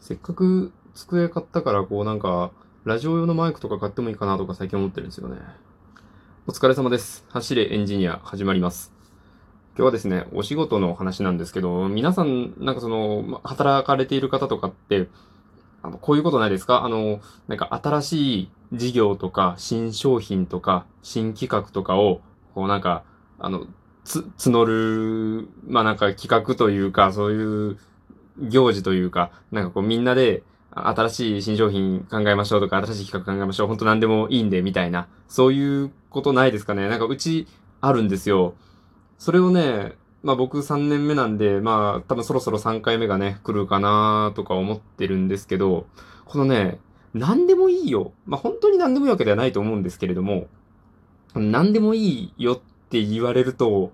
せっかく机買ったから、こうなんか、ラジオ用のマイクとか買ってもいいかなとか最近思ってるんですよね。お疲れ様です。走れエンジニア始まります。今日はですね、お仕事の話なんですけど、皆さん、なんかその、働かれている方とかって、あの、こういうことないですか？あの、なんか新しい事業とか、新商品とか、新企画とかを、こうなんか、あの、つ、募る、まあなんか企画というか、そういう行事というか、なんかこうみんなで、新しい新商品考えましょうとか、新しい企画考えましょう。本当何でもいいんで、みたいな。そういうことないですかね。なんかうちあるんですよ。それをね、まあ僕3年目なんで、まあ多分そろそろ3回目がね、来るかなとか思ってるんですけど、このね、何でもいいよ。まあ本当に何でもいいわけではないと思うんですけれども、何でもいいよって言われると、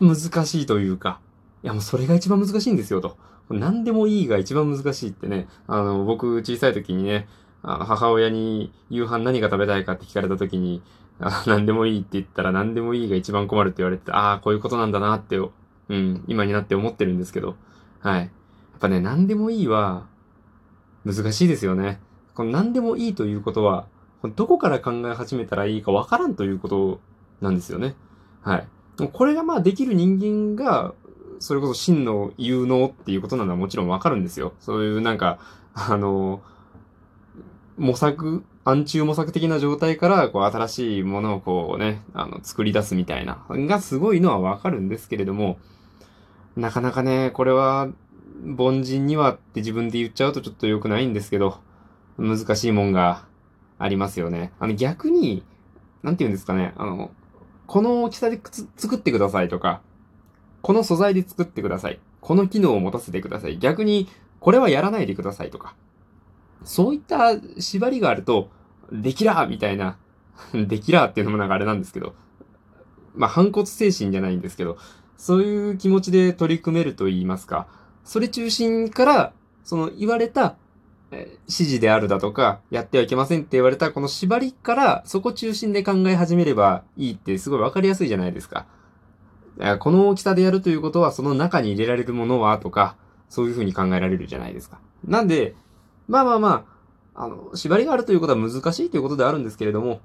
難しいというか、いやもうそれが一番難しいんですよと。何でもいいが一番難しいってね、あの、僕小さい時にね、母親に夕飯何が食べたいかって聞かれた時に、あ何でもいいって言ったら何でもいいが一番困るって言われて、ああ、こういうことなんだなって、うん、今になって思ってるんですけど、はい。やっぱね、何でもいいは、難しいですよね。この何でもいいということは、どこから考え始めたらいいかわからんということなんですよね。はい。これがまあできる人間が、それこそ真の有能っていうことなのはもちろんわかるんですよ。そういうなんか、あの、模索、暗中模索的な状態から、こう、新しいものをこうね、あの、作り出すみたいな、がすごいのはわかるんですけれども、なかなかね、これは、凡人にはって自分で言っちゃうとちょっと良くないんですけど、難しいもんがありますよね。あの、逆に、なんて言うんですかね、あの、この大きさで作ってくださいとか、この素材で作ってください。この機能を持たせてください。逆に、これはやらないでくださいとか。そういった縛りがあると、できらーみたいな、できらーっていうのもなんかあれなんですけど、まあ、反骨精神じゃないんですけど、そういう気持ちで取り組めると言いますか、それ中心から、その言われた、え指示であるだとか、やってはいけませんって言われたこの縛りから、そこ中心で考え始めればいいってすごいわかりやすいじゃないですか。この大きさでやるということは、その中に入れられるものはとか、そういうふうに考えられるじゃないですか。なんで、まあまあまあ、あの、縛りがあるということは難しいということであるんですけれども、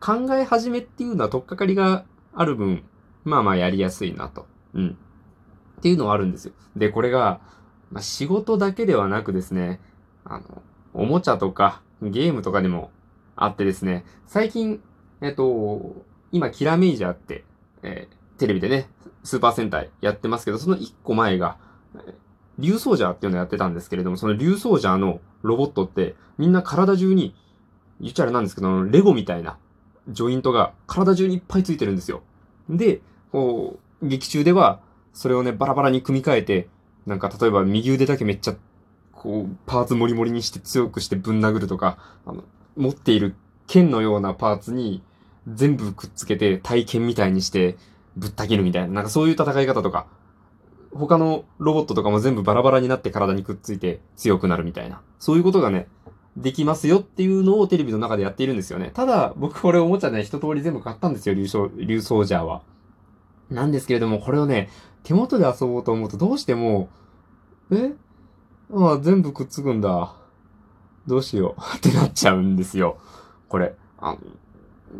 考え始めっていうのは取っかかりがある分、まあまあやりやすいなと。うん。っていうのはあるんですよ。で、これが、まあ、仕事だけではなくですね、あの、おもちゃとかゲームとかでもあってですね、最近、えっと、今、キラメイジャーって、えーテレビでね、スーパー戦隊やってますけど、その一個前が、竜ソージャーっていうのをやってたんですけれども、その竜ソージャーのロボットって、みんな体中に、言っちゃあれなんですけど、レゴみたいなジョイントが体中にいっぱいついてるんですよ。で、こう、劇中では、それをね、バラバラに組み替えて、なんか例えば右腕だけめっちゃ、こう、パーツモリモリにして強くしてぶん殴るとか、あの、持っている剣のようなパーツに全部くっつけて体剣みたいにして、ぶった切るみたいな、なんかそういう戦い方とか、他のロボットとかも全部バラバラになって体にくっついて強くなるみたいな、そういうことがね、できますよっていうのをテレビの中でやっているんですよね。ただ、僕これおもちゃね、一通り全部買ったんですよ、竜ソ竜ソージャーは。なんですけれども、これをね、手元で遊ぼうと思うとどうしても、え？ああ、全部くっつくんだ。どうしよう。ってなっちゃうんですよ。これ。あ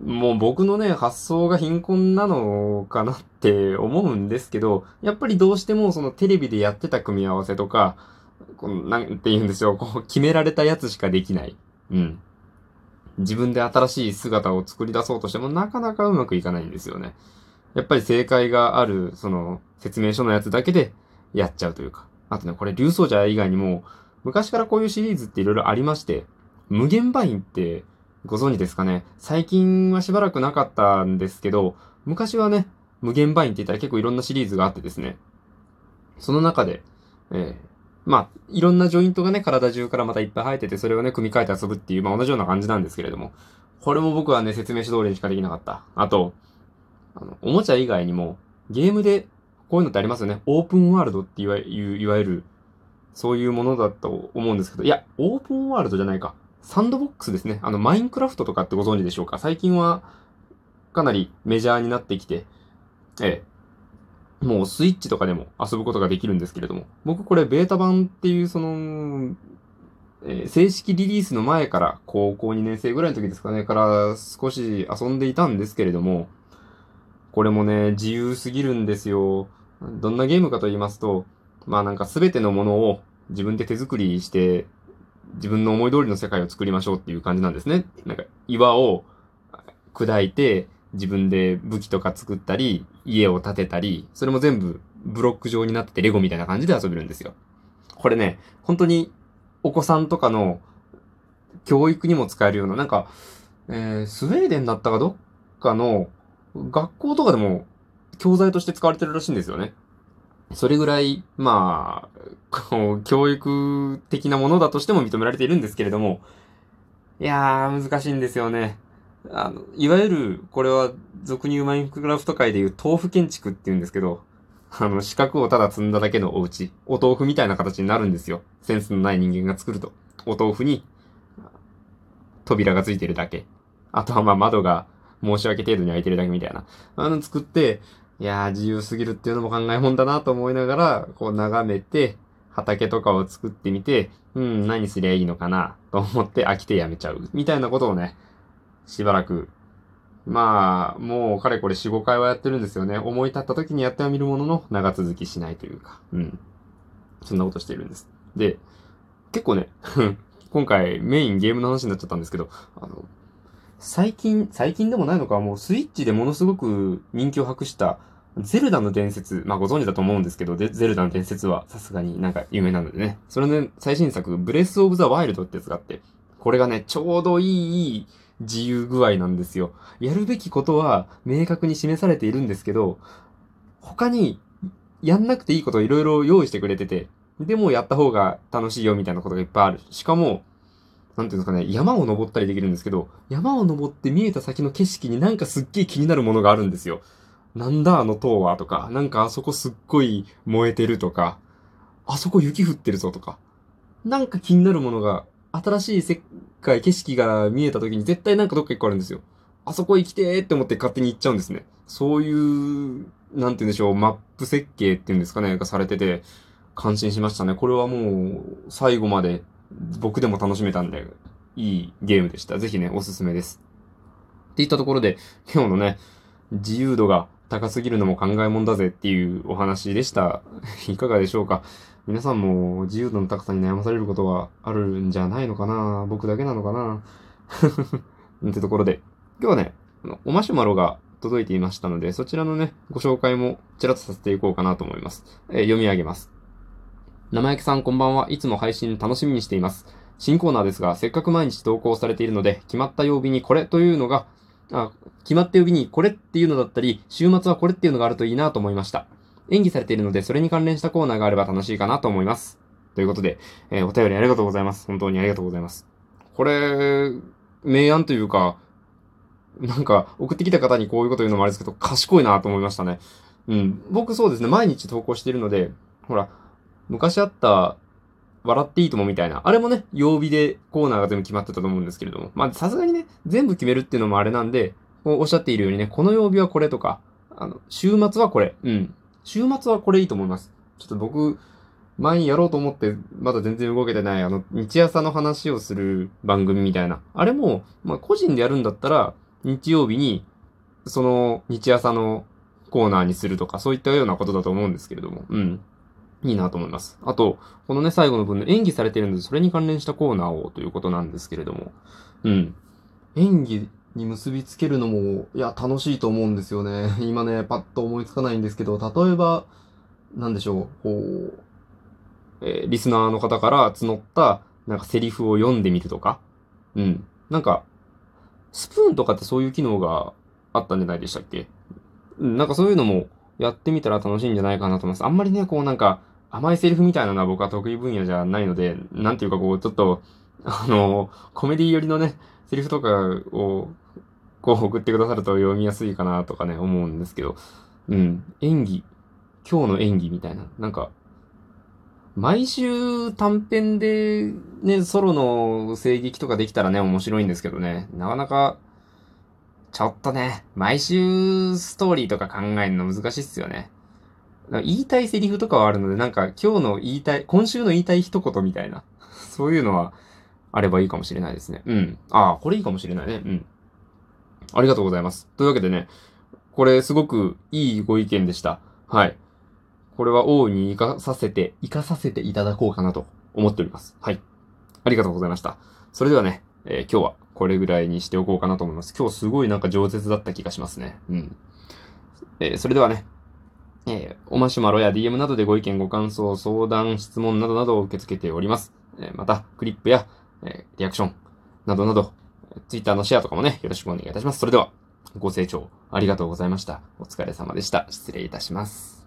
もう僕のね、発想が貧困なのかなって思うんですけど、やっぱりどうしてもそのテレビでやってた組み合わせとか、このなんて言うんですよ、こう決められたやつしかできない。うん。自分で新しい姿を作り出そうとしてもなかなかうまくいかないんですよね。やっぱり正解がある、その説明書のやつだけでやっちゃうというか。あとね、これ、竜奏者以外にも、昔からこういうシリーズっていろいろありまして、無限バインってご存知ですかね？最近はしばらくなかったんですけど、昔はね、無限バインって言ったら結構いろんなシリーズがあってですね、その中で、えー、まあ、いろんなジョイントがね、体中からまたいっぱい生えてて、それをね、組み替えて遊ぶっていう、まあ同じような感じなんですけれども、これも僕はね、説明書通りにしかできなかった。あと、あの、おもちゃ以外にも、ゲームで、こういうのってありますよね。オープンワールドっていわいわゆる、そういうものだと思うんですけど、いや、オープンワールドじゃないか。サンドボックスですね。あの、マインクラフトとかってご存知でしょうか？最近は、かなりメジャーになってきて、ええ、もうスイッチとかでも遊ぶことができるんですけれども、僕これベータ版っていうその、えー、正式リリースの前から、高校2年生ぐらいの時ですかね、から少し遊んでいたんですけれども、これもね、自由すぎるんですよ。どんなゲームかと言いますと、まあなんか全てのものを自分で手作りして、自分の思い通りの世界を作りましょうっていう感じなんですね。なんか岩を砕いて、自分で武器とか作ったり、家を建てたり、それも全部ブロック状になっててレゴみたいな感じで遊べるんですよ。これね、本当にお子さんとかの教育にも使えるような、なんか、えー、スウェーデンだったかどっかの学校とかでも教材として使われてるらしいんですよね。それぐらい、まあ、こう、教育的なものだとしても認められているんですけれども、いやー、難しいんですよね。あの、いわゆる、これは、俗に言うマインクラフト界でいう豆腐建築って言うんですけど、あの、四角をただ積んだだけのお家、お豆腐みたいな形になるんですよ。センスのない人間が作ると。お豆腐に、扉がついてるだけ。あとはまあ窓が申し訳程度に開いてるだけみたいな。あの作って、いやー自由すぎるっていうのも考えもんだなと思いながら、こう眺めて、畑とかを作ってみて、うん、何すりゃいいのかなと思って飽きてやめちゃう。みたいなことをね、しばらく、まあ、もうかれこれ4、5回はやってるんですよね。思い立った時にやってはみるものの、長続きしないというか、うん。そんなことしてるんです。で、結構ね、今回メインゲームの話になっちゃったんですけど、あの、最近、最近でもないのか、もうスイッチでものすごく人気を博した、ゼルダの伝説、まあご存知だと思うんですけど、ゼルダの伝説はさすがになんか有名なのでね。それの、最新作、ブレスオブザワイルドってやつがあって、これがね、ちょうどいい自由具合なんですよ。やるべきことは明確に示されているんですけど、他にやんなくていいことをいろいろ用意してくれてて、でもやった方が楽しいよみたいなことがいっぱいある。しかも、なんていうんですかね、山を登ったりできるんですけど、山を登って見えた先の景色になんかすっげえ気になるものがあるんですよ。なんだあの塔はとか、なんかあそこすっごい燃えてるとか、あそこ雪降ってるぞとか、なんか気になるものが、新しい世界、景色が見えた時に絶対なんかどっか一個あるんですよ。あそこ行きてーって思って勝手に行っちゃうんですね。そういう、なんて言うんでしょう、マップ設計っていうんですかね、がされてて、感心しましたね。これはもう、最後まで僕でも楽しめたんで、いいゲームでした。ぜひね、おすすめです。っていったところで、今日のね、自由度が高すぎるのも考えもんだぜっていうお話でした。いかがでしょうか？皆さんも自由度の高さに悩まされることはあるんじゃないのかな？僕だけなのかな？ってところで、今日はね、おマシュマロが届いていましたので、そちらのね、ご紹介もちらっとさせていこうかなと思います。えー、読み上げます。生焼さんこんばんは。いつも配信楽しみにしています。新コーナーですが、せっかく毎日投稿されているので、決まった曜日にこれというのが、あ、決まった曜日にこれっていうのだったり、週末はこれっていうのがあるといいなと思いました。演技されているので、それに関連したコーナーがあれば楽しいかなと思います。ということで、えー、お便りありがとうございます。本当にありがとうございます。これ、明暗というか、なんか、送ってきた方にこういうこと言うのもあれですけど、賢いなと思いましたね。うん。僕そうですね、毎日投稿しているので、ほら、昔あった、笑っていいともみたいな。あれもね、曜日でコーナーが全部決まってたと思うんですけれども。まあ、さすがにね、全部決めるっていうのもあれなんで、おっしゃっているようにね、この曜日はこれとか、あの、週末はこれ。うん。週末はこれいいと思います。ちょっと僕、前にやろうと思って、まだ全然動けてない、あの、日朝の話をする番組みたいな。あれも、まあ、個人でやるんだったら、日曜日に、その、日朝のコーナーにするとか、そういったようなことだと思うんですけれども。うん。いいなと思います。あと、このね、最後の分で演技されてるので、それに関連したコーナーをということなんですけれども。うん。演技に結びつけるのも、いや、楽しいと思うんですよね。今ね、パッと思いつかないんですけど、例えば、なんでしょう、こう、えー、リスナーの方から募った、なんかセリフを読んでみるとか。うん。なんか、スプーンとかってそういう機能があったんじゃないでしたっけ？うん、なんかそういうのもやってみたら楽しいんじゃないかなと思います。あんまりね、こうなんか、甘いセリフみたいなのは僕は得意分野じゃないので、なんていうかこう、ちょっと、あの、コメディ寄りのね、セリフとかを、こう送ってくださると読みやすいかなとかね、思うんですけど、うん、演技、今日の演技みたいな、なんか、毎週短編でね、ソロの声劇とかできたらね、面白いんですけどね、なかなか、ちょっとね、毎週ストーリーとか考えるの難しいっすよね。言いたいセリフとかはあるので、なんか今日の言いたい、今週の言いたい一言みたいな。そういうのはあればいいかもしれないですね。うん。ああ、これいいかもしれないね。うん。ありがとうございます。というわけでね、これすごくいいご意見でした。はい。これは大いに活かさせて、活かさせていただこうかなと思っております。はい。ありがとうございました。それではね、えー、今日はこれぐらいにしておこうかなと思います。今日すごいなんか饒舌だった気がしますね。うん。えー、それではね、えー、おましまろや DM などでご意見、ご感想、相談、質問などなどを受け付けております。えまた、クリップや、えリアクションなどなど、Twitter のシェアとかもね、よろしくお願いいたします。それでは、ご清聴ありがとうございました。お疲れ様でした。失礼いたします。